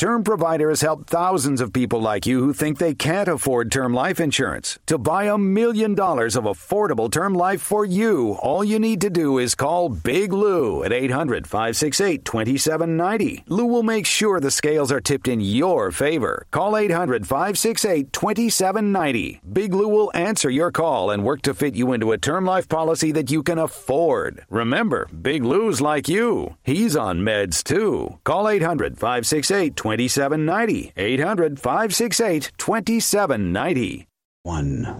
Term Provider has helped thousands of people like you who think they can't afford term life insurance. To buy a million dollars of affordable term life for you, all you need to do is call Big Lou at 800 568 2790. Lou will make sure the scales are tipped in your favor. Call 800 568 2790. Big Lou will answer your call and work to fit you into a term life policy that you can afford. Remember, Big Lou's like you. He's on meds too. Call 800 568 2790. 800 568 2790. One.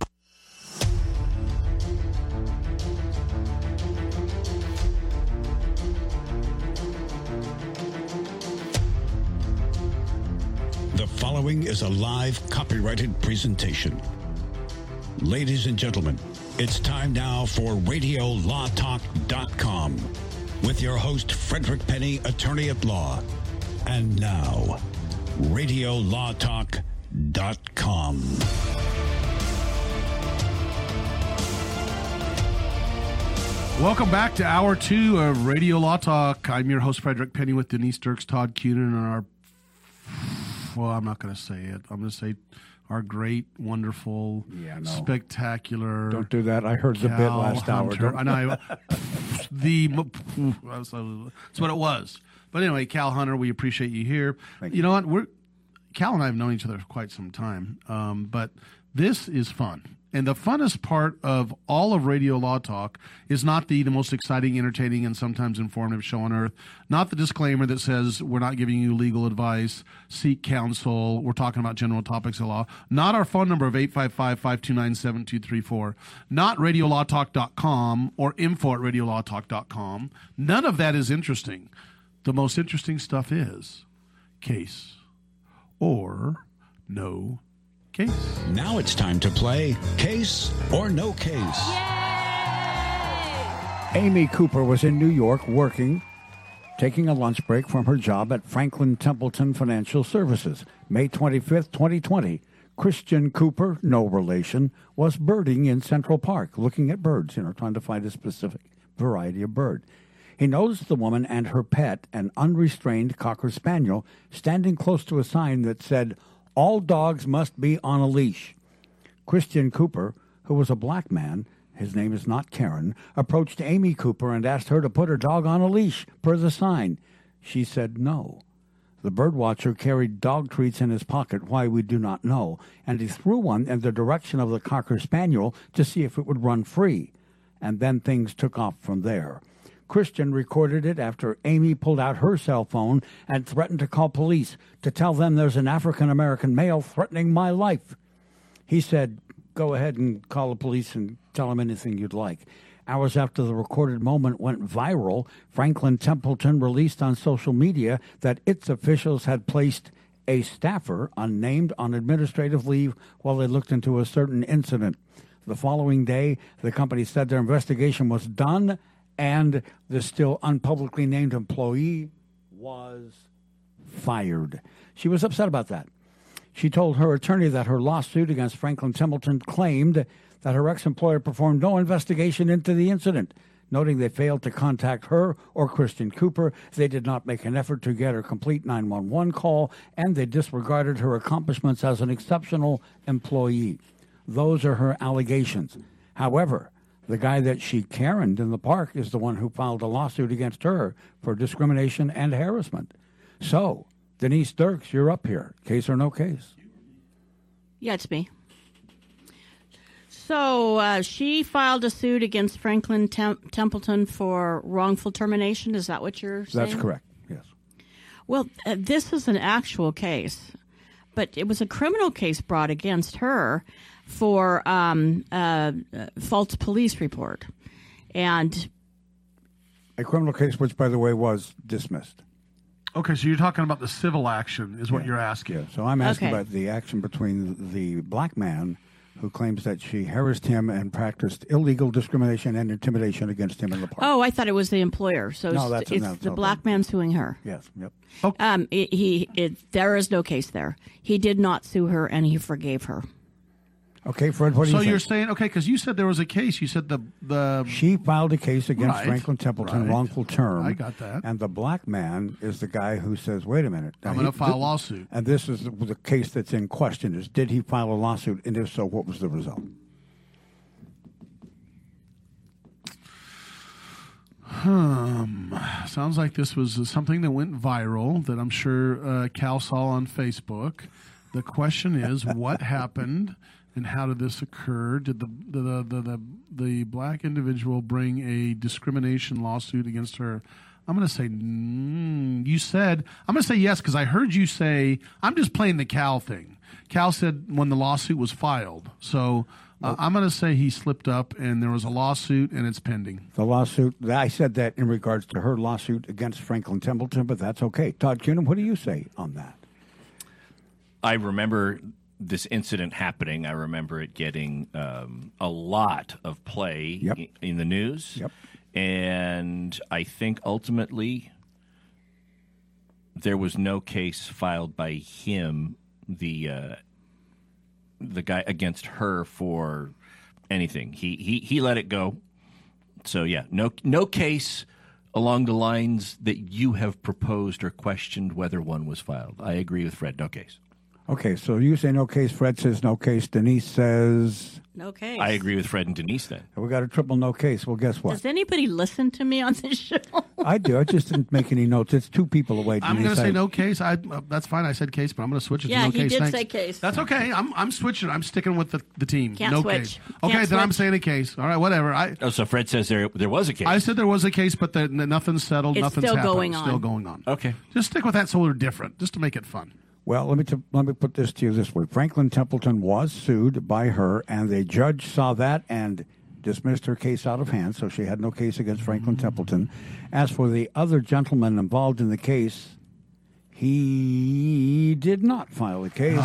The following is a live copyrighted presentation. Ladies and gentlemen, it's time now for RadioLawTalk.com with your host, Frederick Penny, attorney at law. And now, RadioLawTalk.com. Welcome back to hour two of Radio Law Talk. I'm your host, Frederick Penny, with Denise Dirks, Todd Cunin, and our. Well, I'm not going to say it. I'm going to say our great, wonderful, Yeah, no. spectacular. Don't do that. I heard the bit last hour. Hunter. Don't- I know. the that's what it was. But anyway, Cal Hunter, we appreciate you here. You. you. know what? We're Cal and I have known each other for quite some time, um, but this is fun. And the funnest part of all of Radio Law Talk is not the, the most exciting, entertaining, and sometimes informative show on earth. Not the disclaimer that says we're not giving you legal advice, seek counsel, we're talking about general topics of law. Not our phone number of 855 529 7234. Not radiolawtalk.com or info at radiolawtalk.com. None of that is interesting. The most interesting stuff is case or no case. Now it's time to play Case or No Case. Amy Cooper was in New York working, taking a lunch break from her job at Franklin Templeton Financial Services. May 25th, 2020. Christian Cooper, no relation, was birding in Central Park, looking at birds, you know, trying to find a specific variety of bird. He noticed the woman and her pet, an unrestrained Cocker Spaniel, standing close to a sign that said, All dogs must be on a leash. Christian Cooper, who was a black man, his name is not Karen, approached Amy Cooper and asked her to put her dog on a leash per the sign. She said no. The birdwatcher carried dog treats in his pocket, why we do not know, and he threw one in the direction of the Cocker Spaniel to see if it would run free. And then things took off from there. Christian recorded it after Amy pulled out her cell phone and threatened to call police to tell them there's an African American male threatening my life. He said, Go ahead and call the police and tell them anything you'd like. Hours after the recorded moment went viral, Franklin Templeton released on social media that its officials had placed a staffer unnamed on administrative leave while they looked into a certain incident. The following day, the company said their investigation was done and the still unpublicly named employee was fired. She was upset about that. She told her attorney that her lawsuit against Franklin Templeton claimed that her ex employer performed no investigation into the incident, noting they failed to contact her or Christian Cooper. They did not make an effort to get her complete 911 call, and they disregarded her accomplishments as an exceptional employee. Those are her allegations. However, the guy that she Karened in the park is the one who filed a lawsuit against her for discrimination and harassment. So, Denise Dirks, you're up here. Case or no case? Yeah, it's me. So uh, she filed a suit against Franklin Tem- Templeton for wrongful termination. Is that what you're saying? That's correct. Yes. Well, uh, this is an actual case, but it was a criminal case brought against her for um, uh, uh, false police report, and A criminal case, which, by the way, was dismissed. Okay, so you're talking about the civil action, is what Yeah. you're asking. Yeah. So I'm asking Okay. about the action between the black man who claims that she harassed him and practiced illegal discrimination and intimidation against him in the park. Oh, I thought it was the employer. So No, it's, that's- it's that's the okay. black man suing her. Yes, yep. Um, it, he it, there is no case there. He did not sue her, and he forgave her. Okay, Fred, what do So you you're saying okay because you said there was a case. You said the the She filed a case against Right, Franklin Templeton, right. wrongful term. I got that. And the black man is the guy who says, "Wait a minute, I'm going to file a lawsuit. And this is the, the case that's in question: is did he file a lawsuit, and if so, what was the result? Sounds like this was something that went viral that I'm sure uh, Cal saw on Facebook. The question is, what happened and how did this occur? Did the the, the, the, the, the black individual bring a discrimination lawsuit against her? I'm going to say, mm, you said, I'm going to say yes because I heard you say, I'm just playing the Cal thing. Cal said when the lawsuit was filed. So uh, I'm going to say he slipped up and there was a lawsuit and it's pending. The lawsuit. I said that in regards to her lawsuit against Franklin Templeton, but that's okay. Todd Cunin, what do you say on that? I remember this incident happening. I remember it getting um, a lot of play Yep. in the news. Yep. And I think ultimately there was no case filed by him, the uh, the guy against her for anything. He he he let it go. So yeah, no no case along the lines that you have proposed or questioned whether one was filed. I agree with Fred. No case. Okay, so you say no case. Fred says no case. Denise says No case. I agree with Fred and Denise then. we got a triple no case. Well, guess what? Does anybody listen to me on this show? I do. I just didn't make any notes. It's two people away. Denise. I'm going to say no case. I uh, that's fine. I said case, but I'm going to switch it Yeah, to no he case. did Thanks. say case. That's okay. I'm I'm switching. I'm sticking with the, the team. Can't no switch. case. Can't Okay, then I'm saying a case. All right, whatever. I Oh, so Fred says there there was a case. I said there was a case, but the, nothing's settled. It's nothing's still happened. going Still going on. Okay. Just stick with that so we're different, just to make it fun. Well, let me t- let me put this to you this way: Franklin Templeton was sued by her, and the judge saw that and dismissed her case out of hand. So she had no case against Franklin mm-hmm. Templeton. As for the other gentleman involved in the case, he did not file a case.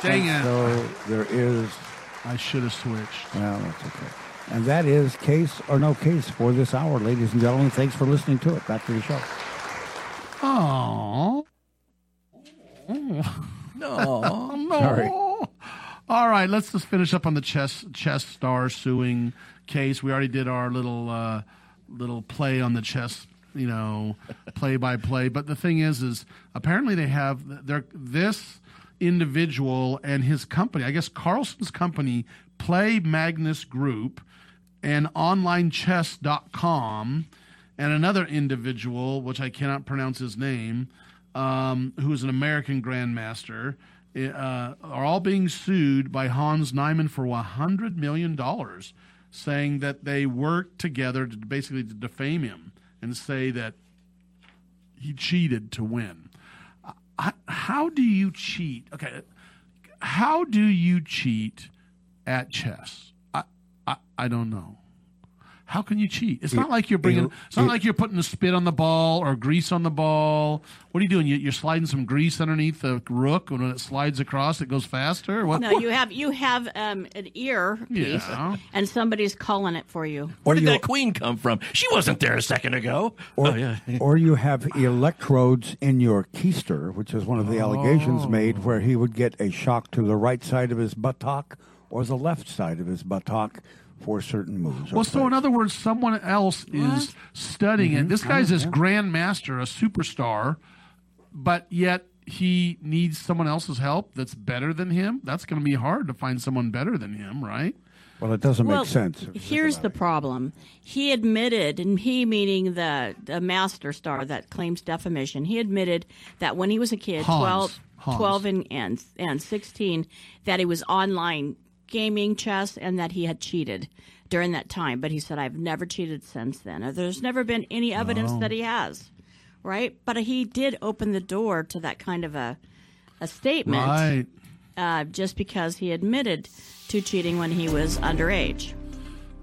Dang And it! So there is. I should have switched. Well, that's okay. And that is case or no case for this hour, ladies and gentlemen. Thanks for listening to it. Back to the show. Oh no. no! Sorry. All right, let's just finish up on the chess chess star suing case. We already did our little uh, little play on the chess, you know, play by play. But the thing is, is apparently they have their this individual and his company. I guess Carlsen's company, Play Magnus Group, and OnlineChess.com, and another individual, which I cannot pronounce his name, um, who is an American grandmaster, uh, are all being sued by Hans Niemann for $100 million, saying that they worked together to basically to defame him and say that he cheated to win. How do you cheat? Okay, how do you cheat at chess? I, I, I don't know. How can you cheat? It's not like you're bringing. It's not like you're putting a spit on the ball or grease on the ball. What are you doing? You, you're sliding some grease underneath the rook, and when it slides across, it goes faster. What? no, you have you have um, an ear piece, Yeah. and somebody's calling it for you. Where did you- that queen come from? She wasn't there a second ago. Or, oh yeah. or you have electrodes in your keister, which is one of the allegations Oh. made, where he would get a shock to the right side of his buttock or the left side of his buttock for certain moves. Well, so plays. in other words, someone else is studying it. Mm-hmm. This guy's oh, this grandmaster, a superstar, but yet he needs someone else's help that's better than him. That's going to be hard to find someone better than him, right? well, it doesn't well, make sense. if you think Here's the it. problem. He admitted, and he meaning the, the master star that claims defamation, he admitted that when he was a kid, Hans. 12, Hans. 12 and, and, and 16, that he was online gaming chess and that he had cheated during that time. But he said, I've never cheated since then. Or There's never been any evidence that he has, right? But he did open the door to that kind of a, a statement Right. uh, just because he admitted to cheating when he was underage.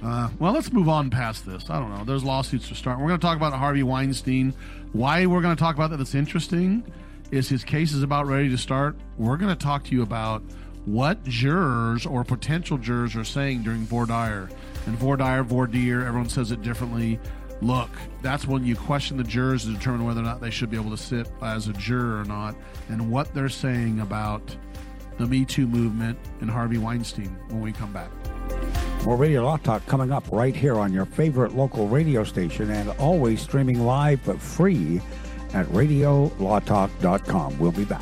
Uh, well, let's move on past this. I don't know. There's lawsuits to start. We're going to talk about Harvey Weinstein. Why we're going to talk about that that's interesting is his case is about ready to start. We're going to talk to you about what jurors or potential jurors are saying during voir dire. And voir dire, everyone says it differently. Look, that's when you question the jurors to determine whether or not they should be able to sit as a juror or not, and what they're saying about the Me Too movement and Harvey Weinstein when we come back. More Radio Law Talk coming up right here on your favorite local radio station and always streaming live but free at radiolawtalk.com. We'll be back.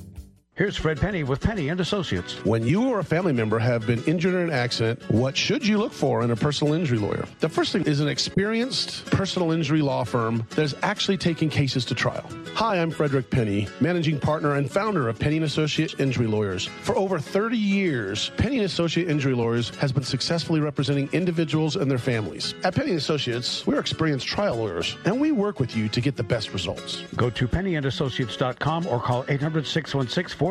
Here's Fred Penny with Penny and Associates. When you or a family member have been injured in an accident, what should you look for in a personal injury lawyer? The first thing is an experienced personal injury law firm that is actually taking cases to trial. Hi, I'm Frederick Penny, managing partner and founder of Penny and Associate Injury Lawyers. For over 30 years, Penny and Associate Injury Lawyers has been successfully representing individuals and their families. At Penny and Associates, we're experienced trial lawyers, and we work with you to get the best results. Go to pennyandassociates.com or call 800 616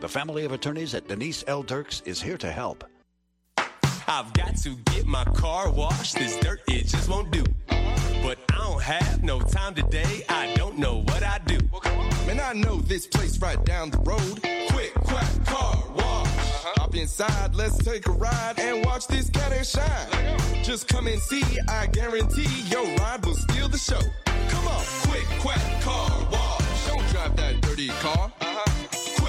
The family of attorneys at Denise L. Dirks is here to help. I've got to get my car washed. This dirt, it just won't do. But I don't have no time today. I don't know what I do. Man, I know this place right down the road. Quick, quack, car wash. Uh-huh. Hop inside, let's take a ride and watch this cat and shine. Just come and see, I guarantee your ride will steal the show. Come on, quick, quack, car wash. Don't drive that dirty car. Uh-huh.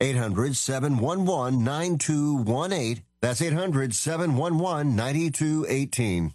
800 711 9218. That's 800 711 9218.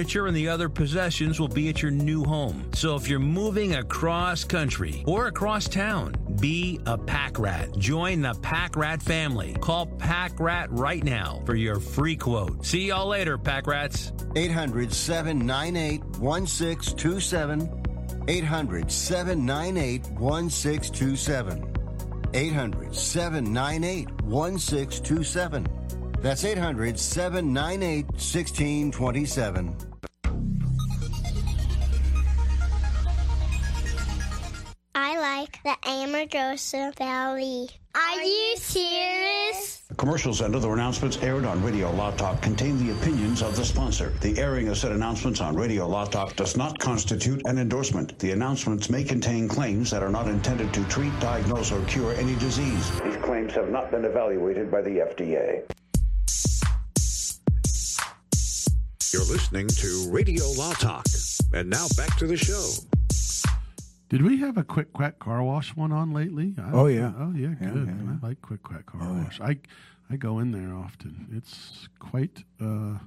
and the other possessions will be at your new home. So if you're moving across country or across town, be a pack rat. Join the Pack Rat family. Call Pack Rat right now for your free quote. See y'all later, Pack Rats. 800 798 1627. 800 798 1627. 800 798 1627. That's 800 798 1627. The Amargosa Valley. Are you serious? The commercials and other announcements aired on Radio Law Talk contain the opinions of the sponsor. The airing of said announcements on Radio Law Talk does not constitute an endorsement. The announcements may contain claims that are not intended to treat, diagnose, or cure any disease. These claims have not been evaluated by the FDA. You're listening to Radio Law Talk. And now back to the show. Did we have a quick quack car wash one on lately? I, Oh, yeah. Oh yeah, Yeah, good. yeah, yeah. I like quick quack car wash. I I go in there often. It's quite uh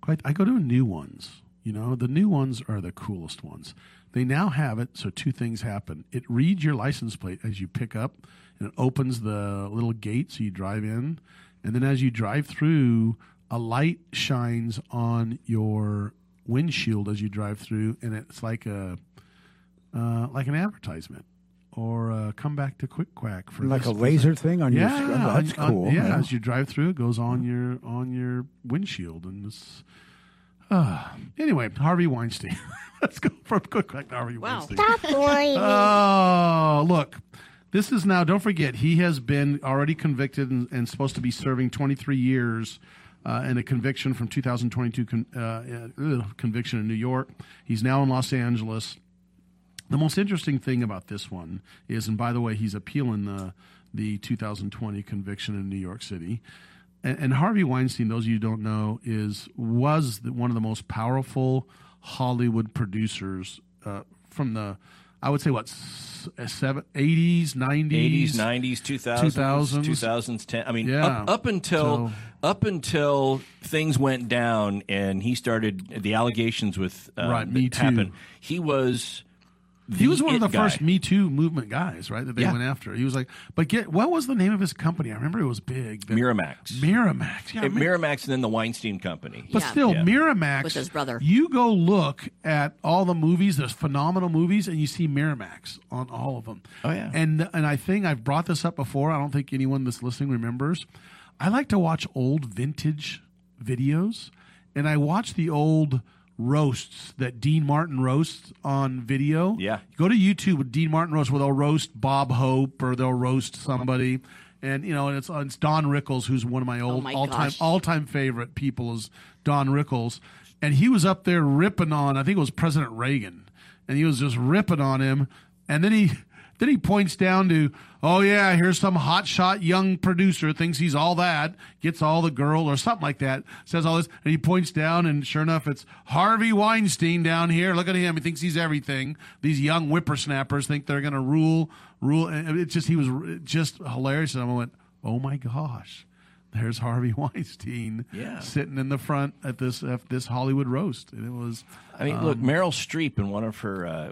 quite I go to new ones. You know, the new ones are the coolest ones. They now have it so two things happen. It reads your license plate as you pick up and it opens the little gate so you drive in. And then as you drive through, a light shines on your windshield as you drive through and it's like a uh, like an advertisement or uh, come back to Quick Quack for Like this- a laser thing on your yeah, sc- oh, that's on- cool, yeah, yeah. as you drive through, it goes on your on your windshield, and it's. Uh, anyway, Harvey Weinstein. Let's go from Quick Quack to Harvey Weinstein. Stop whining. Oh, look. This is now, don't forget, he has been already convicted and, and supposed to be serving 23 years uh, in a conviction from 2022 con, uh, uh, conviction in New York. He's now in Los Angeles. The most interesting thing about this one is, and by the way, he's appealing the the 2020 conviction in New York City. And, and Harvey Weinstein, those of you who don't know, is was the, one of the most powerful Hollywood producers uh, from the, I would say, what, seven, 80s, 90s, 80s, 90s, 2000s, 2000s. 2000s, 10. I mean, Yeah. up, up until So- up until things went down and he started the allegations with uh, Right, Me Too. happened. He was He was one of it the first. Me Too movement guys, right? That they Yeah. went after. He was like, but get what was the name of his company? I remember it was big. that- Miramax. Miramax. Yeah, Mi- Miramax and then the Weinstein Company. But still, Yeah. Miramax With his brother. You go look at all the movies, there's phenomenal movies, and you see Miramax on all of them. Oh, yeah. And and I think I've brought this up before. I don't think anyone that's listening remembers. I like to watch old vintage videos, and I watch the old roasts that Dean Martin roasts on video. Yeah. Go to YouTube with Dean Martin roasts where they'll roast Bob Hope or they'll roast somebody. And you know, and it's it's Don Rickles, who's one of my oh old Oh my all time gosh. all time favorite people is Don Rickles, and he was up there ripping on I think it was President Reagan, and he was just ripping on him, and then he then he points down to oh yeah here's some hotshot young producer thinks he's all that gets all the girl or something like that says all this and he points down and sure enough it's Harvey Weinstein down here. Look at him. He thinks he's everything. These young whippersnappers think they're gonna rule rule it's just he was just hilarious and I went oh my gosh there's Harvey Weinstein Yeah. sitting in the front at this at this Hollywood roast, and it was. I mean, look, um, Meryl Streep in one of her uh,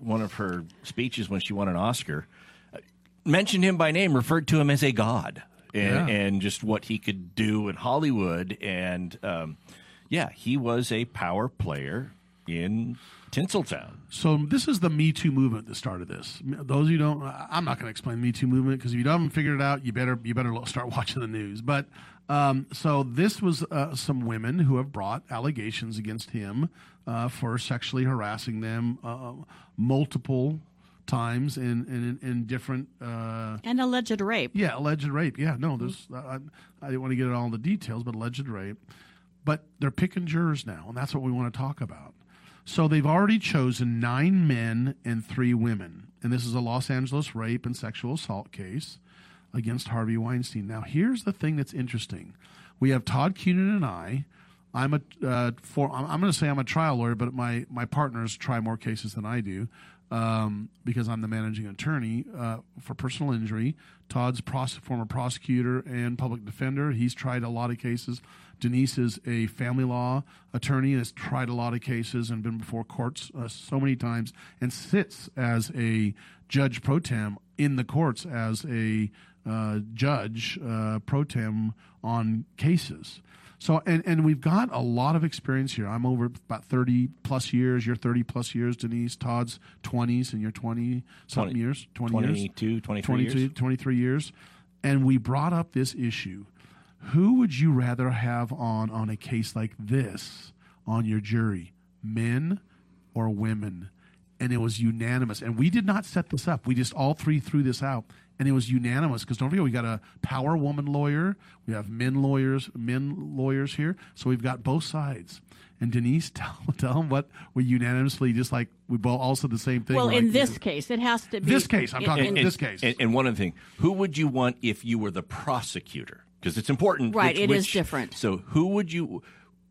one of her speeches when she won an Oscar uh, mentioned him by name, referred to him as a god, and, Yeah. and just what he could do in Hollywood, and um, yeah, he was a power player in Tinseltown. So this is the Me Too movement that started this. Those of you who don't, I'm not going to explain Me Too movement because if you haven't figured it out, you better you better start watching the news. But um, so this was uh, some women who have brought allegations against him uh, for sexually harassing them uh, multiple times in in, in different. Uh, And alleged rape. yeah, alleged rape. Yeah, no, there's. I, I didn't want to get into all the details, but alleged rape. But they're picking jurors now, and that's what we want to talk about. So they've already chosen nine men and three women, and this is a Los Angeles rape and sexual assault case against Harvey Weinstein. Now, here's the thing that's interesting: we have Todd Cunin and I. I'm a uh, for. I'm, I'm going to say I'm a trial lawyer, but my my partners try more cases than I do um, because I'm the managing attorney uh, for personal injury. Todd's pros- former prosecutor and public defender. He's tried a lot of cases. Denise is a family law attorney and has tried a lot of cases and been before courts uh, so many times and sits as a judge pro tem in the courts as a uh, judge uh, pro tem on cases. So and and we've got a lot of experience here. I'm over about 30 plus years. You're 30 plus years, Denise. Todd's 20s and you're 20 something 20 years. 20 years. 22, 23 22, years. 23 years. And we brought up this issue. Who would you rather have on on a case like this on your jury, men or women? And it was unanimous. And we did not set this up. We just all three threw this out, and it was unanimous. Because don't forget, we got a power woman lawyer, we have men lawyers, men lawyers here, so we've got both sides. And Denise, tell, tell them what we unanimously just like we both all said the same thing. Well, like, in this case, it has to be This case, I'm talking- And- in this case. And, and one other thing, who would you want if you were the prosecutor? Because it's important. Right, which- it is which- different. So, who would you,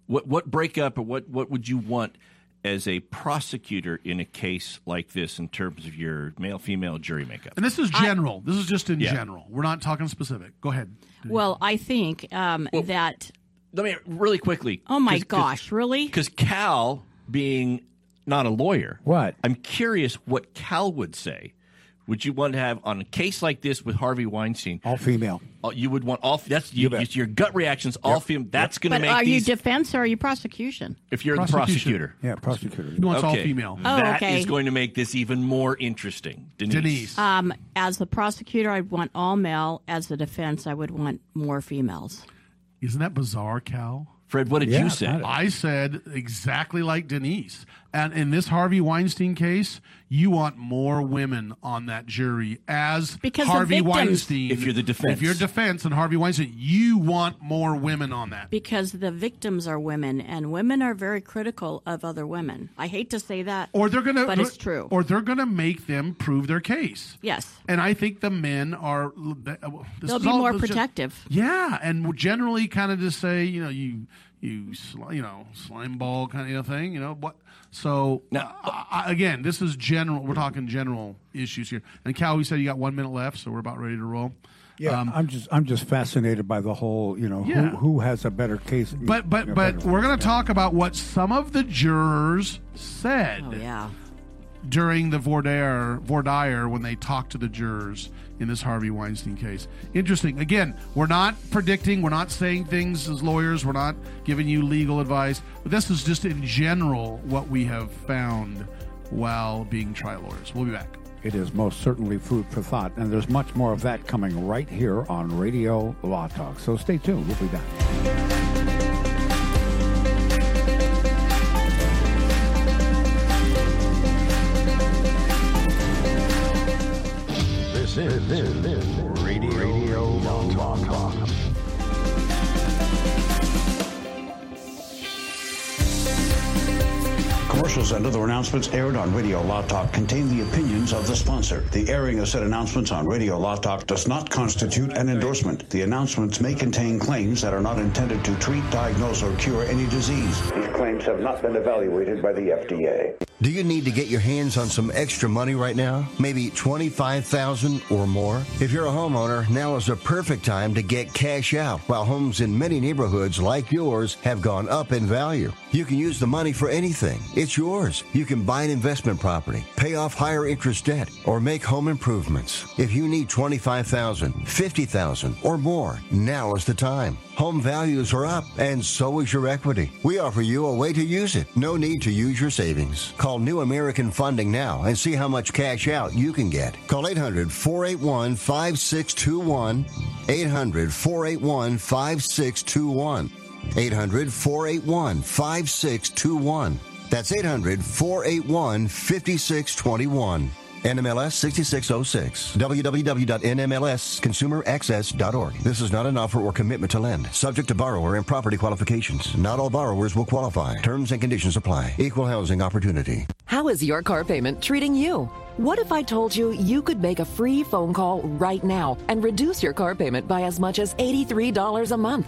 what what breakup or what what would you want as a prosecutor in a case like this in terms of your male female jury makeup? And this is general. this is just in Yeah. general. We're not talking specific. Go ahead. Well, I think um, that. Let me really quickly. Oh my gosh, really? Because Cal, being not a lawyer, what I'm curious what Cal would say. Would you want to have on a case like this with Harvey Weinstein? All female. Uh, You would want all. That's you, bet. your gut reactions. All female. That's going to But make are you defense or are you prosecution? if you're the prosecutor, Yeah, prosecutor. He wants all female. Oh, That is okay. going to make this even more interesting. Denise. Denise. Um, as the prosecutor, I'd want all male. As the defense, I would want more females. Isn't that bizarre, Cal? Fred, what did Yeah, you say? I said exactly like Denise. And in this Harvey Weinstein case, you want more women on that jury as Because Harvey Weinstein. If you're the defense. If you're defense and Harvey Weinstein, you want more women on that. Because the victims are women, and women are very critical of other women. I hate to say that, Or they're gonna but it's true. Or they're gonna make them prove their case. yes, And I think the men are. Uh, this they'll is be all- more this is- protective. Yeah, and generally kind of just say, you know, you you sli- you know slime ball kind of thing, you know what? So Now- I, I- again, this is general. We're talking general issues here. And Cal, we said you got one minute left, so we're about ready to roll. Yeah, Um, I'm just I'm just fascinated by the whole you know Yeah. who who has a better case. but but but we're going to talk about what some of the jurors said Oh yeah. During the voir dire Vordaire when they talked to the jurors in this Harvey Weinstein case. Interesting. Again, we're not predicting, we're not saying things as lawyers, we're not giving you legal advice, but this is just in general what we have found while being trial lawyers. We'll be back. It is most certainly food for thought, and there's much more of that coming right here on Radio Law Talk. So stay tuned. We'll be back. Commercials and other announcements aired on Radio Law Talk contain the opinions of the sponsor. The airing of said announcements on Radio Law Talk does not constitute an endorsement. The announcements may contain claims that are not intended to treat, diagnose, or cure any disease. These claims have not been evaluated by the FDA. Do you need to get your hands on some extra money right now? Maybe 25,000 or more? If you're a homeowner, now is the perfect time to get cash out while homes in many neighborhoods like yours have gone up in value. You can use the money for anything. It's yours. You can buy an investment property, pay off higher interest debt, or make home improvements. If you need 25,000, 50,000 or more, now is the time. Home values are up and so is your equity. We offer you a way to use it. No need to use your savings. Call New American Funding now and see how much cash out you can get. Call 800 481 5621. 800 481 5621. 800 481 5621. That's 800 481 5621. NMLS 6606. www.nmlsconsumeraccess.org. This is not an offer or commitment to lend. Subject to borrower and property qualifications. Not all borrowers will qualify. Terms and conditions apply. Equal housing opportunity. How is your car payment treating you? What if I told you you could make a free phone call right now and reduce your car payment by as much as $83 a month?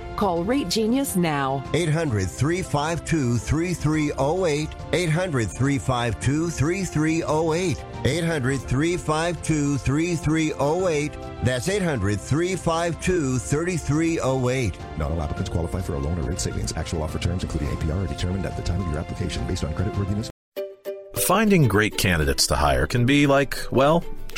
Call Rate Genius now. 800 352 3308. 800 352 3308. 800 352 3308. That's 800 352 3308. Not all applicants qualify for a loan or rate savings. Actual offer terms, including APR, are determined at the time of your application based on creditworthiness. Finding great candidates to hire can be like, well,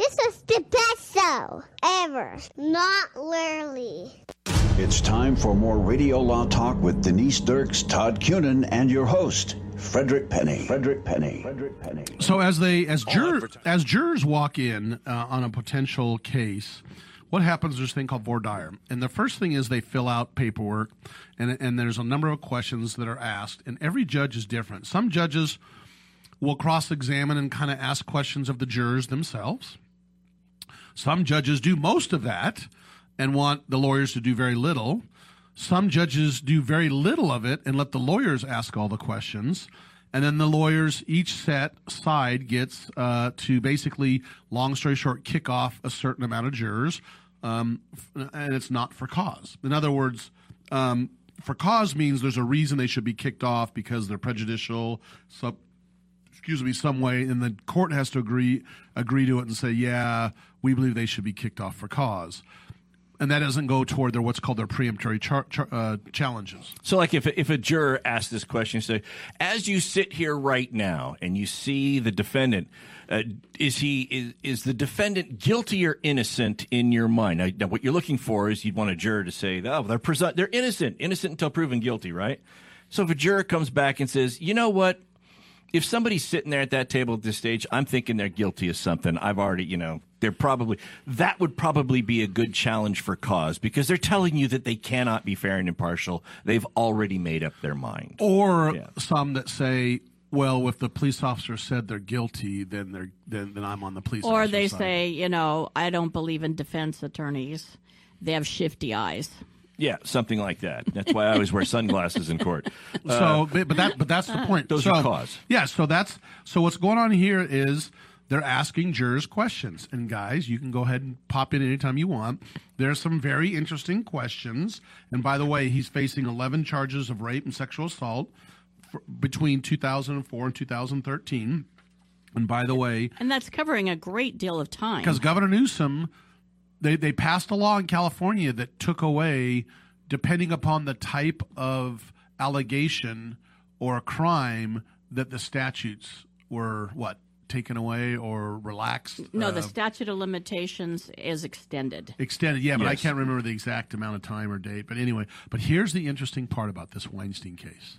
This is the best show ever. Not literally. It's time for more Radio Law Talk with Denise Dirks, Todd Cunin, and your host, Frederick Penny. Frederick Penny. Frederick Penny. So as they as juror, as jurors walk in uh, on a potential case, what happens? There's a thing called voir dire, and the first thing is they fill out paperwork, and and there's a number of questions that are asked, and every judge is different. Some judges will cross-examine and kind of ask questions of the jurors themselves. Some judges do most of that and want the lawyers to do very little. Some judges do very little of it and let the lawyers ask all the questions. And then the lawyers, each set side gets uh, to basically, long story short, kick off a certain amount of jurors. Um, and it's not for cause. In other words, um, for cause means there's a reason they should be kicked off because they're prejudicial, so excuse me, some way, and the court has to agree agree to it and say, yeah, we believe they should be kicked off for cause. And that doesn't go toward their what's called their preemptory char- char- uh, challenges. So, like, if if a juror asks this question, say, as you sit here right now and you see the defendant, uh, is he is is the defendant guilty or innocent in your mind? Now, now, what you're looking for is you'd want a juror to say, oh, they're presu- they're innocent, innocent until proven guilty, right? So, if a juror comes back and says, you know what, if somebody's sitting there at that table at this stage, I'm thinking they're guilty of something. I've already, you know, they're probably that would probably be a good challenge for cause because they're telling you that they cannot be fair and impartial. They've already made up their mind. Or some that say, well, if the police officer said they're guilty, then they're then, then I'm on the police. Or they side. say, you know, I don't believe in defense attorneys. They have shifty eyes. Yeah, something like that. That's why I always wear sunglasses in court. Uh, So, but but that but that's the point. Those so, are cause. Yeah. So that's so what's going on here is they're asking jurors questions, and guys, you can go ahead and pop in anytime you want. There's some very interesting questions, and by the way, he's facing 11 charges of rape and sexual assault for, between 2004 and 2013. And by the way, And that's covering a great deal of time. because Governor Newsom, they, they passed a law in California that took away, depending upon the type of allegation or crime, that the statutes were what taken away or relaxed. no, the uh, statute of limitations is extended. extended. Yeah, but I can't remember the exact amount of time or date. But anyway, but here's the interesting part about this Weinstein case.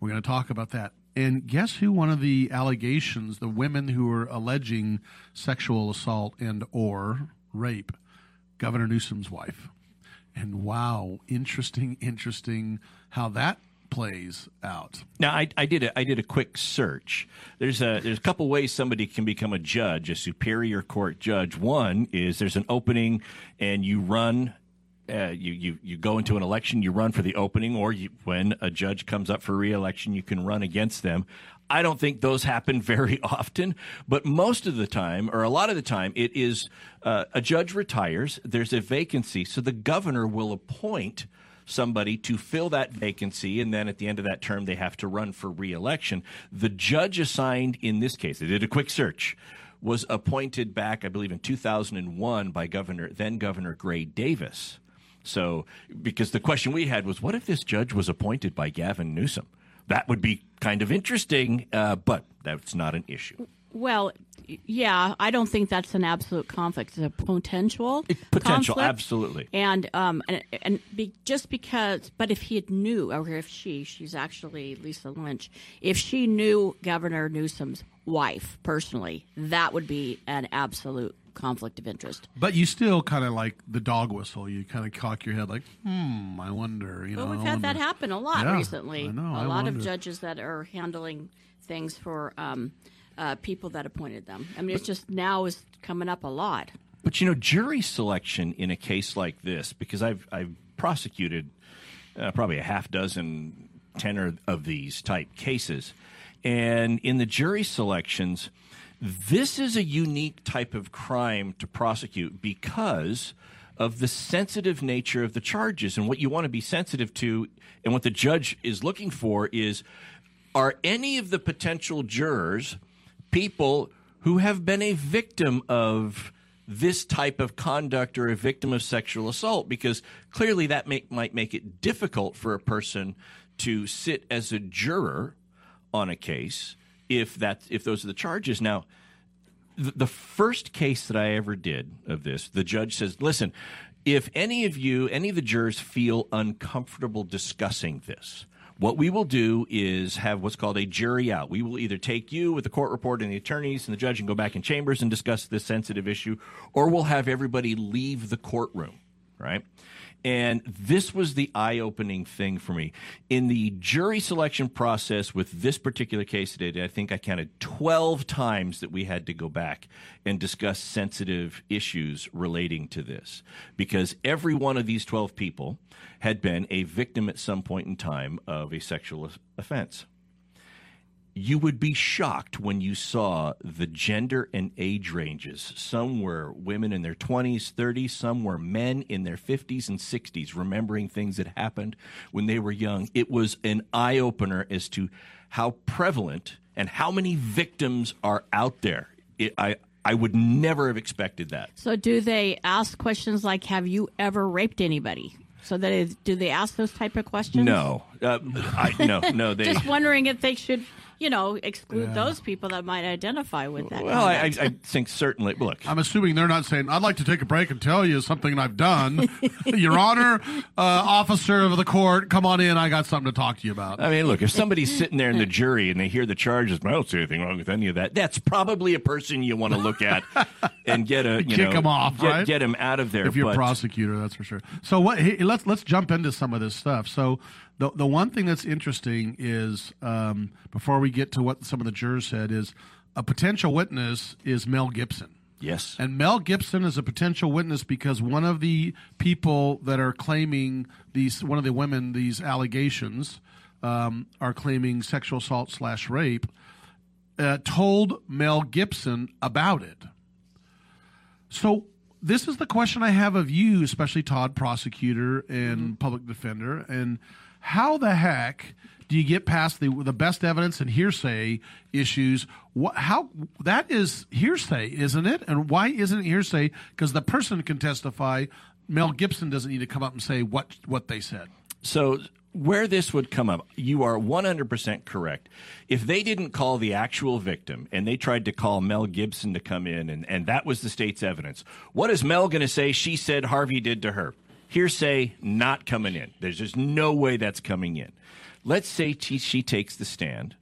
We're going to talk about that. And guess who one of the allegations, the women who were alleging sexual assault and or rape, Governor Newsom's wife. And wow, interesting, interesting how that plays out. Now, I, I did a I did a quick search. There's a there's a couple ways somebody can become a judge, a superior court judge. One is there's an opening, and you run. Uh, you, you you go into an election, you run for the opening, or you, when a judge comes up for reelection, you can run against them. I don't think those happen very often, but most of the time, or a lot of the time, it is uh, a judge retires. There's a vacancy, so the governor will appoint somebody to fill that vacancy, and then at the end of that term, they have to run for reelection. The judge assigned in this case, they did a quick search, was appointed back, I believe, in 2001 by Governor then Governor Gray Davis. So, because the question we had was, what if this judge was appointed by Gavin Newsom? That would be kind of interesting, uh, but that's not an issue. Well, yeah, I don't think that's an absolute conflict. It's a potential Potential, conflict. absolutely. And um and, and be, just because, but if he had knew, or if she, she's actually Lisa Lench, if she knew Governor Newsom's wife personally, that would be an absolute conflict of interest. But you still kind of like the dog whistle. You kind of cock your head like, hmm, I wonder. You Well, know, we've I had that happen a lot Yeah, recently. I know, a I lot of judges that are handling things for um, uh, people that appointed them. I mean, it's just now is coming up a lot. But you know, jury selection in a case like this, because I've I've prosecuted uh, probably a half dozen, ten or- of these type cases, and in the jury selections, this is a unique type of crime to prosecute because of the sensitive nature of the charges. And what you want to be sensitive to, and what the judge is looking for is are any of the potential jurors people who have been a victim of this type of conduct or a victim of sexual assault? Because clearly that make, might make it difficult for a person to sit as a juror on a case if that if those are the charges now the, the first case that I ever did of this, the judge says, listen, if any of you, any of the jurors feel uncomfortable discussing this, what we will do is have what's called a jury out. We will either take you with the court report and the attorneys and the judge and go back in chambers and discuss this sensitive issue, or we'll have everybody leave the courtroom, right? And this was the eye opening thing for me. In the jury selection process with this particular case today, I think I counted 12 times that we had to go back and discuss sensitive issues relating to this. Because every one of these 12 people had been a victim at some point in time of a sexual offense you would be shocked when you saw the gender and age ranges. Some were women in their 20s, 30s, some were men in their 50s and 60s, remembering things that happened when they were young. It was an eye opener as to how prevalent and how many victims are out there. It, I, I would never have expected that. So, do they ask questions like, "Have you ever raped anybody?" So that is, do they ask those type of questions? No, uh, I, no, no. They Just wondering if they should, you know, exclude Yeah. those people that might identify with that. well, I, I, think certainly. Look, I'm assuming they're not saying, I'd like to take a break and tell you something I've done. Your Honor, uh, officer of the court, come on in. I got something to talk to you about. I mean, look, if somebody's sitting there in the jury and they hear the charges, I don't see anything wrong with any of that. That's probably a person you want to look at and get a you Kick know, him off, get, right? get him out of there. if you're a prosecutor, that's for sure. So what? Hey, let's let's jump into some of this stuff. So the the one thing that's interesting is um, before we get to what some of the jurors said is a potential witness is Mel Gibson. Yes. And Mel Gibson is a potential witness because one of the people that are claiming these, one of the women, these allegations, um, are claiming sexual assault slash rape, uh, told Mel Gibson about it. So this is the question I have of you, especially Todd, prosecutor and public defender, and how the heck do you get past the the best evidence and hearsay issues? What, how that is hearsay, isn't it? And why isn't it hearsay? Because the person can testify. Mel Gibson doesn't need to come up and say what what they said. So where this would come up, you are 100% correct. If they didn't call the actual victim and they tried to call Mel Gibson to come in and, and that was the state's evidence, what is Mel going to say she said Harvey did to her? Hearsay not coming in. There's just no way that's coming in. Let's say she, she takes the stand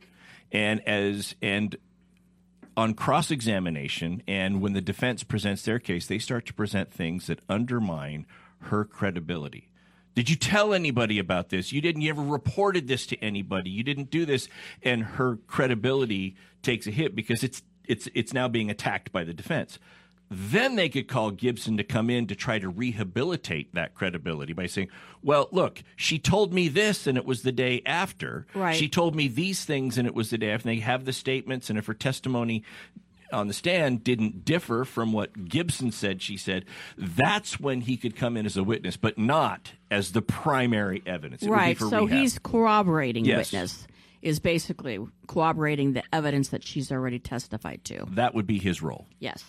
and as and on cross examination and when the defense presents their case, they start to present things that undermine her credibility. Did you tell anybody about this? You didn't. You ever reported this to anybody? You didn't do this, and her credibility takes a hit because it's it's it's now being attacked by the defense. Then they could call Gibson to come in to try to rehabilitate that credibility by saying, "Well, look, she told me this, and it was the day after. Right. She told me these things, and it was the day after." And they have the statements, and if her testimony on the stand didn't differ from what Gibson said she said, that's when he could come in as a witness, but not as the primary evidence. It right. So rehab. he's corroborating Yes. witness is basically corroborating the evidence that she's already testified to. that would be his role. Yes.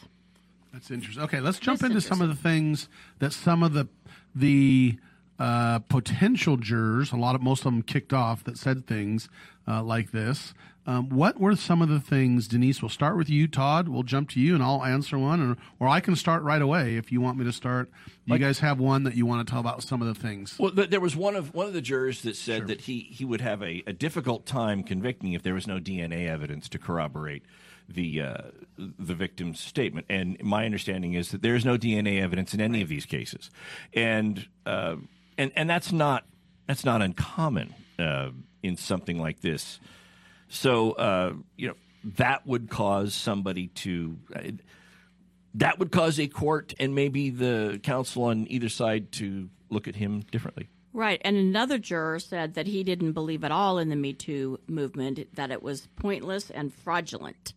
That's interesting. Okay, let's jump into some of the things that some of the the uh, potential jurors, a lot of most of them kicked off that said things uh, like this. Um, what were some of the things, Denise? We'll start with you, Todd. We'll jump to you, and I'll answer one, or, or I can start right away if you want me to start. You Like- guys have one that you want to tell about some of the things. Well, there was one of one of the jurors that said that he, he would have a, a difficult time convicting if there was no DNA evidence to corroborate the uh, the victim's statement. And my understanding is that there is no DNA evidence in any of these cases, and uh, and and that's not that's not uncommon uh, in something like this. So uh, you know that would cause somebody to. Uh, that would cause a court and maybe the counsel on either side to look at him differently. Right. And another juror said that he didn't believe at all in the Me Too movement, that it was pointless and fraudulent.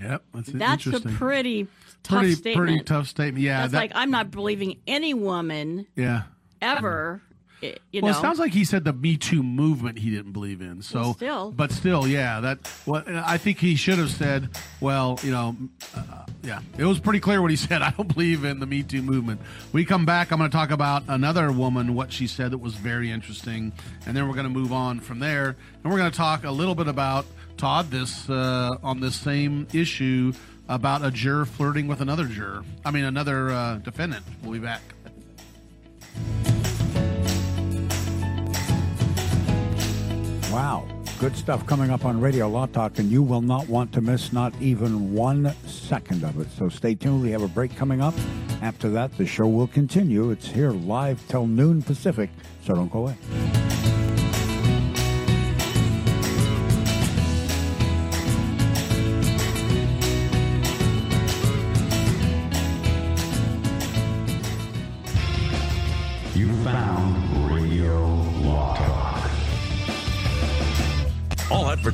Yep, that's, That's a pretty tough pretty, statement. Pretty tough statement. Yeah, That's that- like, I'm not believing any woman yeah. ever. I- You well, know, it sounds like he said the Me Too movement he didn't believe in. So, Well, still. but still, yeah. That what I think he should have said. Well, you know, uh, yeah, it was pretty clear what he said. I don't believe in the Me Too movement. We come back. I'm going to talk about another woman, what she said that was very interesting, and then we're going to move on from there, and we're going to talk a little bit about Todd this uh, on this same issue about a juror flirting with another juror. I mean, another uh, defendant. We'll be back. Wow. Good stuff coming up on Radio Law Talk, and you will not want to miss not even one second of it. So stay tuned. We have a break coming up. After that, the show will continue. It's here live till noon Pacific, so don't go away.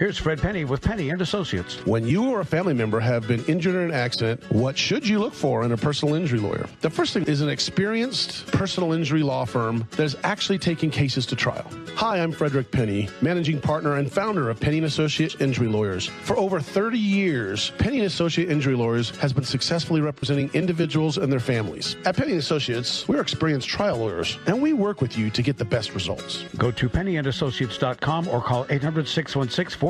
Here's Fred Penny with Penny and Associates. When you or a family member have been injured in an accident, what should you look for in a personal injury lawyer? The first thing is an experienced personal injury law firm that is actually taking cases to trial. Hi, I'm Frederick Penny, managing partner and founder of Penny and Associates Injury Lawyers. For over 30 years, Penny and Associate Injury Lawyers has been successfully representing individuals and their families. At Penny and Associates, we're experienced trial lawyers, and we work with you to get the best results. Go to pennyandassociates.com or call 800 616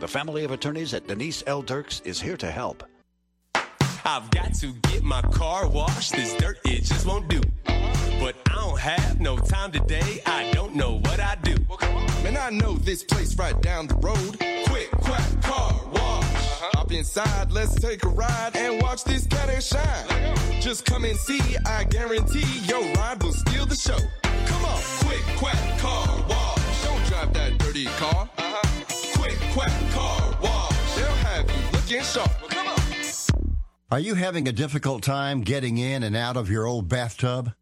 The family of attorneys at Denise L. Dirks is here to help. I've got to get my car washed. This dirt, it just won't do. But I don't have no time today. I don't know what I do. Man, I know this place right down the road. Quick, quack, car wash. Hop inside, let's take a ride and watch this cat and shine. Just come and see, I guarantee your ride will steal the show. Come on, quick, quack, car wash. Don't drive that dirty car. Uh-huh. Quick, quack, car wash. They'll looking sharp. Come on. Are you having a difficult time getting in and out of your old bathtub?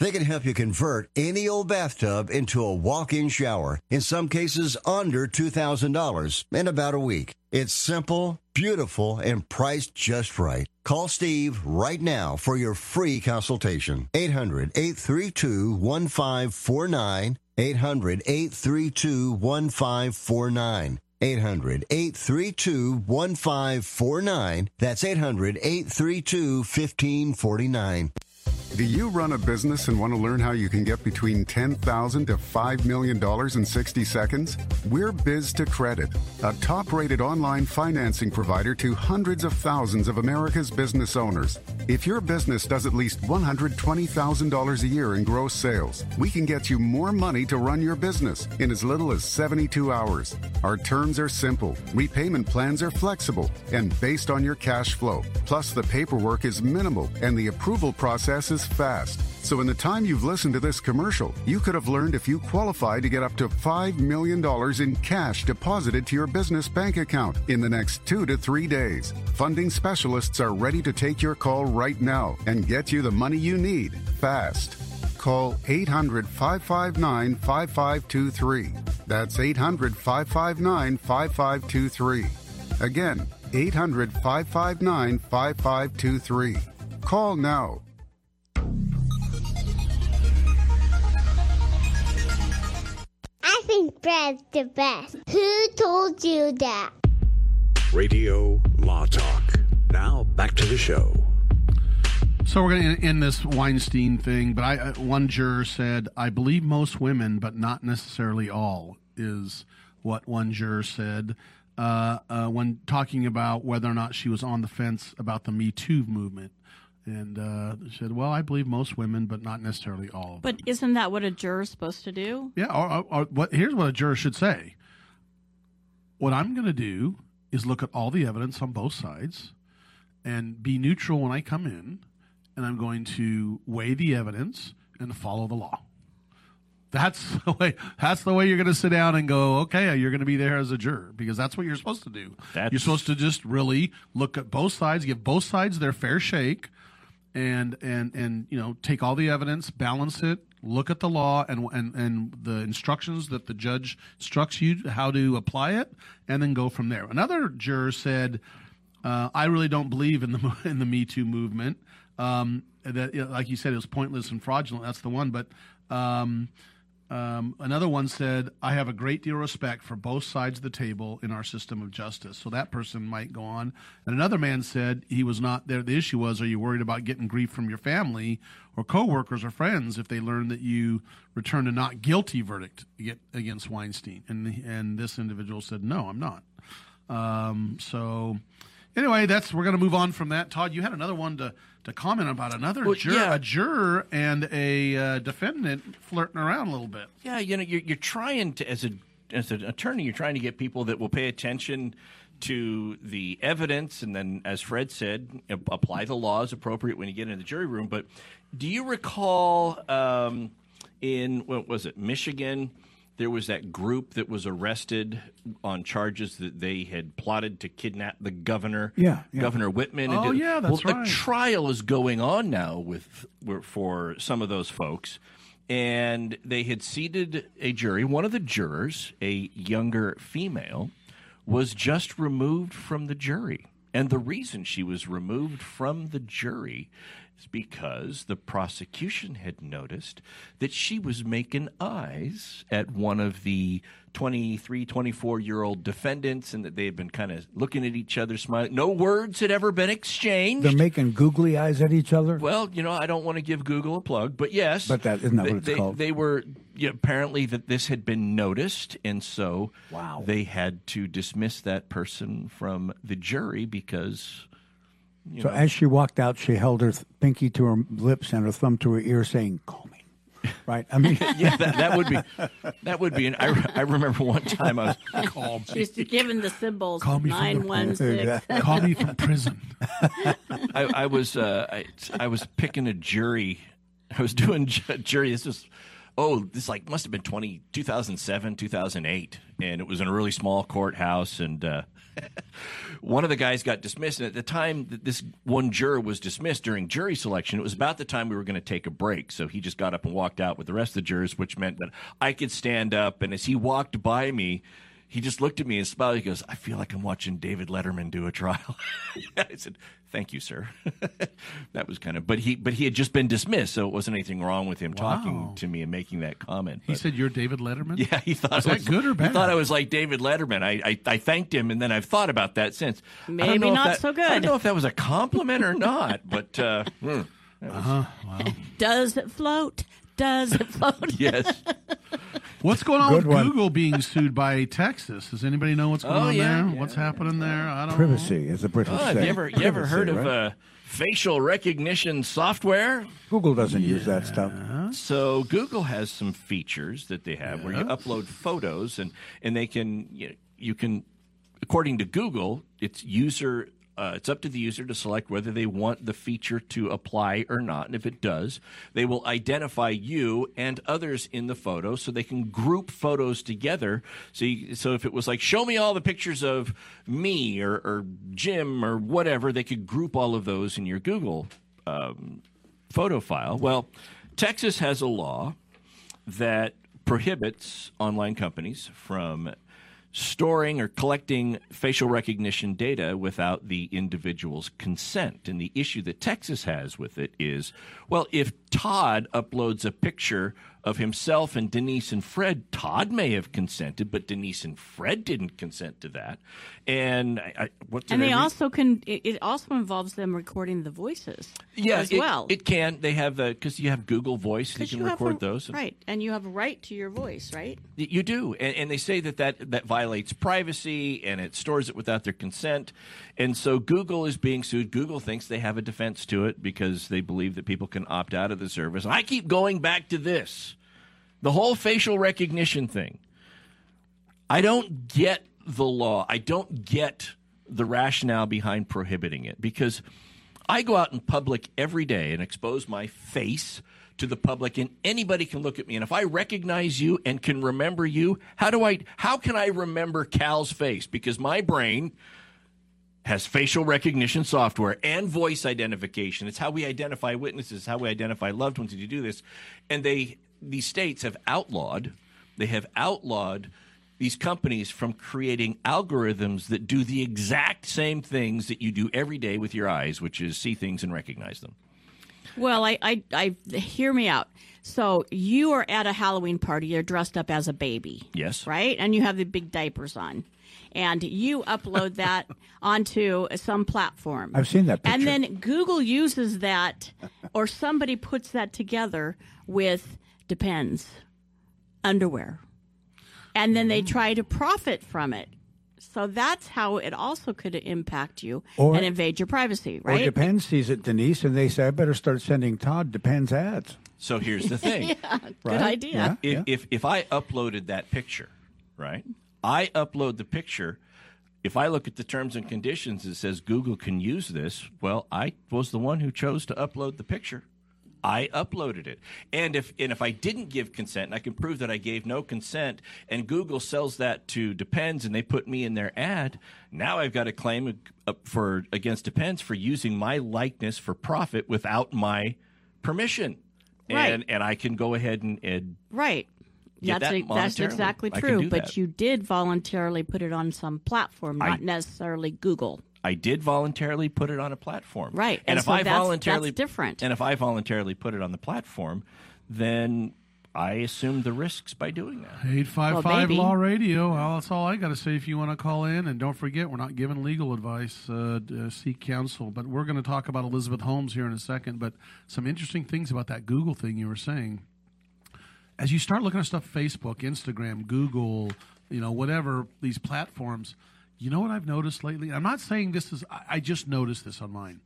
They can help you convert any old bathtub into a walk-in shower, in some cases under $2,000 in about a week. It's simple, beautiful, and priced just right. Call Steve right now for your free consultation. 800-832-1549. 800-832-1549. 800-832-1549. That's 800-832-1549. Do you run a business and want to learn how you can get between 10,000 to $5 million in 60 seconds? We're Biz2Credit, a top rated online financing provider to hundreds of thousands of America's business owners. If your business does at least $120,000 a year in gross sales, we can get you more money to run your business in as little as 72 hours. Our terms are simple, repayment plans are flexible, and based on your cash flow. Plus, the paperwork is minimal and the approval process is fast. So, in the time you've listened to this commercial, you could have learned if you qualify to get up to $5 million in cash deposited to your business bank account in the next two to three days. Funding specialists are ready to take your call right now and get you the money you need fast. Call 800 559 5523. That's 800 559 5523. Again, 800 559 5523. Call now. I think Brad's the best. Who told you that? Radio Law Talk. Now back to the show. So we're going to end this Weinstein thing, but I uh, one juror said, "I believe most women, but not necessarily all." Is what one juror said uh, uh, when talking about whether or not she was on the fence about the Me Too movement, and uh, said, "Well, I believe most women, but not necessarily all." But isn't that what a juror's supposed to do? Yeah. Or, or, or what? Here's what a juror should say. What I'm going to do is look at all the evidence on both sides, and be neutral when I come in, and I'm going to weigh the evidence and follow the law. That's the way. That's the way you're going to sit down and go. Okay, you're going to be there as a juror because that's what you're supposed to do. That's- You're supposed to just really look at both sides, give both sides their fair shake, and and and you know take all the evidence, balance it, look at the law and and and the instructions that the judge instructs you how to apply it, and then go from there. Another juror said, uh, "I really don't believe in the in the Me Too movement. Um, that like you said, it was pointless and fraudulent. That's the one, but." Um, um, another one said, I have a great deal of respect for both sides of the table in our system of justice. So that person might go on. And another man said he was not there. The issue was, are you worried about getting grief from your family or coworkers or friends if they learn that you returned a not guilty verdict against Weinstein? And, and this individual said, no, I'm not. Um, so anyway, that's we're going to move on from that. Todd, you had another one to, to comment about another Well, juror, yeah. a juror and a uh, defendant flirting around a little bit. Yeah, you know, you're, you're trying to, as a as an attorney, you're trying to get people that will pay attention to the evidence, and then, as Fred said, apply the laws appropriate when you get into the jury room. But do you recall um, in what was it, Michigan? There was that group that was arrested on charges that they had plotted to kidnap the governor, Yeah, yeah. Governor Whitmer. and Oh, did- yeah, that's well, right. A trial is going on now with for some of those folks and they had seated a jury. One of the jurors, a younger female, was just removed from the jury. And the reason she was removed from the jury because the prosecution had noticed that she was making eyes at one of the 23, 24 year old defendants and that they had been kind of looking at each other, smiling. No words had ever been exchanged. They're making googly eyes at each other. Well, you know, I don't want to give Google a plug, but yes. But that- isn't that they, what it's they, called? They were yeah, apparently that this had been noticed, and so Wow. they had to dismiss that person from the jury because. You so know, as she walked out, she held her th- pinky to her lips and her thumb to her ear, saying, "Call me." Right? I mean, yeah, that, that would be that would be. An, I, re- I remember one time I was Call She's given the symbols Call me from the- nine one six. Call me from prison. I, I was uh, I, I was picking a jury. I was doing ju- jury. This was oh, this like must have been 20, 2007, 2008. And it was in a really small courthouse. And uh, one of the guys got dismissed. And at the time that this one juror was dismissed during jury selection, it was about the time we were going to take a break. So he just got up and walked out with the rest of the jurors, which meant that I could stand up. And as he walked by me, he just looked at me and smiled. He goes, I feel like I'm watching David Letterman do a trial. I said, Thank you, sir. that was kind of, but he, but he had just been dismissed, so it wasn't anything wrong with him Wow. talking to me and making that comment. He said you're David Letterman. yeah, he thought Was I that was, good or bad? He thought I was like David Letterman. I, I, I thanked him, and then I've thought about that since. Maybe not that- so good. I don't know if that was a compliment or not, but uh, hmm, that was- Uh-huh. Wow. Does it float? Does it float? yes. What's going on Good with one. Google being sued by Texas? Does anybody know what's going Oh, on yeah, there? What's happening there? I don't Privacy, as the British Oh, have you ever you ever Privacy, heard of right? uh, facial recognition software? Google doesn't use that stuff. So Google has some features that they have where you upload photos and and they can you, you can according to Google it's user uh, it's up to the user to select whether they want the feature to apply or not. And if it does, they will identify you and others in the photo so they can group photos together. So, you, so if it was like, show me all the pictures of me or, or Jim or whatever, they could group all of those in your Google um, photo file. Well, Texas has a law that prohibits online companies from storing or collecting facial recognition data without the individual's consent. And the issue that Texas has with it is well, if Todd uploads a picture of himself and Denise and Fred, Todd may have consented, but Denise and Fred didn't consent to that. And I, I, And they read? also can. It, it also involves them recording the voices. yeah, as it, well. it can. They have because you have Google Voice, you 'Cause can record a- those. right? And you have a right to your voice, right? You do, and, and they say that, that that violates privacy and it stores it without their consent. And so Google is being sued. Google thinks they have a defense to it because they believe that people can opt out of the service. I keep going back to this the whole facial recognition thing. I don't get the law. I don't get the rationale behind prohibiting it because I go out in public every day and expose my face to the public and anybody can look at me and if I recognize you and can remember you, how do I how can I remember Cal's face because my brain has facial recognition software and voice identification. It's how we identify witnesses, how we identify loved ones. If you do this, and they these states have outlawed, they have outlawed these companies from creating algorithms that do the exact same things that you do every day with your eyes, which is see things and recognize them. Well, I, I, I hear me out. So you are at a Halloween party. You're dressed up as a baby. Yes. Right, and you have the big diapers on, and you upload that onto some platform. I've seen that And then Google uses that, or somebody puts that together with depends underwear, and then Mm-hmm. they try to profit from it. So that's how it also could impact you Or- and invade your privacy, right? Or Depends sees it, Denise, and they say, I better start sending Todd Depends ads. So here's the thing. yeah, good idea. Yeah. if, if if I uploaded that picture, right? I upload the picture. If I look at the terms and conditions, it says Google can use this. Well, I was the one who chose to upload the picture. I uploaded it, and if and if I didn't give consent, and I can prove that I gave no consent, and Google sells that to Depends, and they put me in their ad, now I've got a claim for against Depends for using my likeness for profit without my permission, Right. and and I can go ahead and, and Right. That's that e- that's exactly true. But that. you did voluntarily put it on some platform, I- not necessarily Google. I did voluntarily put it on a platform. Right. And, And if so I that's- voluntarily that's different. And if I voluntarily put it on the platform, then I assume the risks by doing that. 855 Well. Law Radio. Well, that's all I got to say if you want to call in. And don't forget, we're not giving legal advice. Uh, d- uh, seek counsel. But we're going to talk about Elizabeth Holmes here in a second. But some interesting things about that Google thing you were saying. As you start looking at stuff Facebook, Instagram, Google, you know, whatever, these platforms, you know what I've noticed lately? I'm not saying this is, I, just noticed this on mine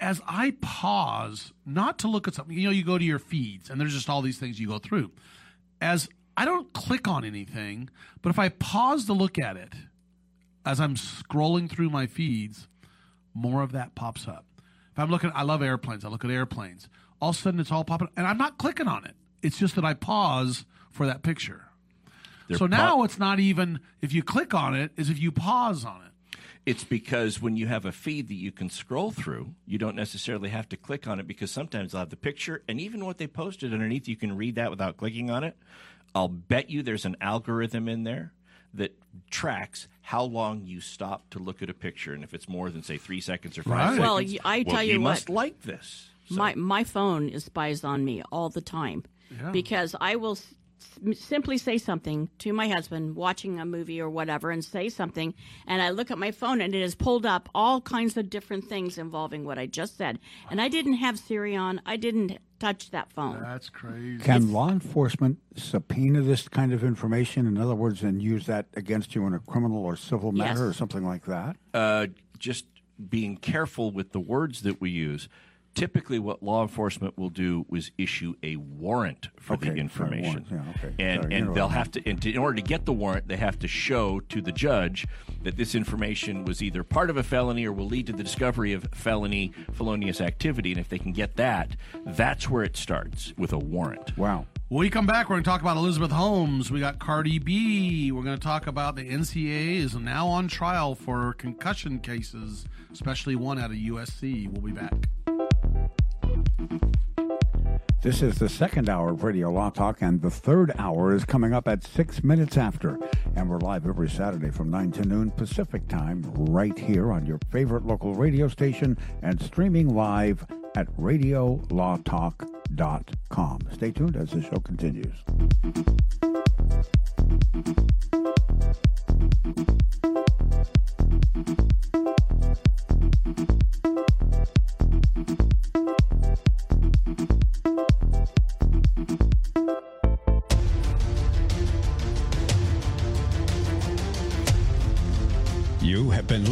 as I pause, not to look at something, you know, you go to your feeds and there's just all these things you go through. As I don't click on anything, but if I pause to look at it as I'm scrolling through my feeds, more of that pops up. If I'm looking, I love airplanes. I look at airplanes. All of a sudden, it's all popping, and I'm not clicking on it. It's just that I pause for that picture. They're so pa- now it's not even if you click on it, is if you pause on it. It's because when you have a feed that you can scroll through, you don't necessarily have to click on it because sometimes they'll have the picture and even what they posted underneath, you can read that without clicking on it. I'll bet you there's an algorithm in there that tracks how long you stop to look at a picture, and if it's more than say three seconds or five Right. seconds, Well, y- I well, tell you must what. like this. My my phone is spies on me all the time Yeah. because I will s- s- simply say something to my husband watching a movie or whatever and say something and I look at my phone and it has pulled up all kinds of different things involving what I just said and I didn't have Siri on I didn't touch that phone That's crazy. Can law enforcement subpoena this kind of information? In other words, and use that against you in a criminal or civil matter Yes. or something like that? uh, just being careful with the words that we use. Typically, what law enforcement will do is issue a warrant for Okay, the information, yeah, okay. and Sorry, and they'll right. have to, and to, in order to get the warrant, they have to show to the judge that this information was either part of a felony or will lead to the discovery of felony felonious activity. And if they can get that, that's where it starts with a warrant. Wow. When we come back, we're going to talk about Elizabeth Holmes. We got Cardi B. We're going to talk about the NCAA is now on trial for concussion cases, especially one out of USC. We'll be back. This is the second hour of Radio Law Talk, and the third hour is coming up at six minutes after. And we're live every Saturday from 9 to noon Pacific time, right here on your favorite local radio station and streaming live at radiolawtalk.com. Stay tuned as the show continues.